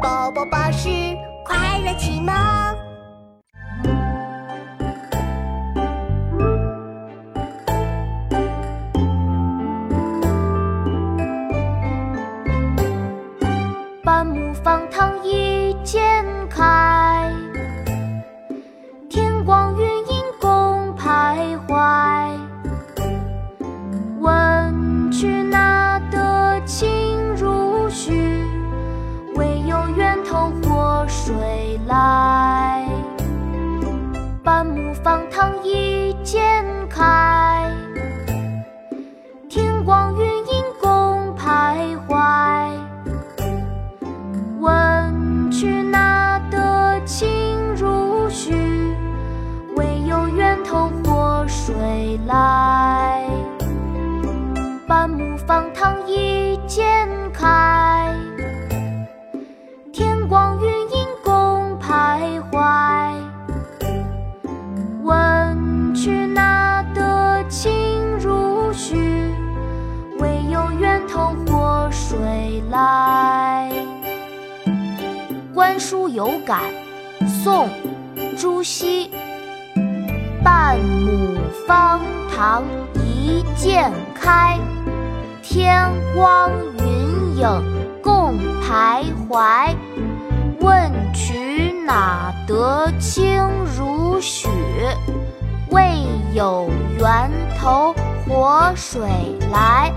宝宝巴士快乐启蒙。来。半亩方塘一鉴开，天光云影共徘徊。问渠哪得清如许？为有源头活水来。半亩方塘一来。《观书有感》宋·朱熹。半亩方塘一鉴开，天光云影共徘徊。问渠哪得清如许？为有源头活水来。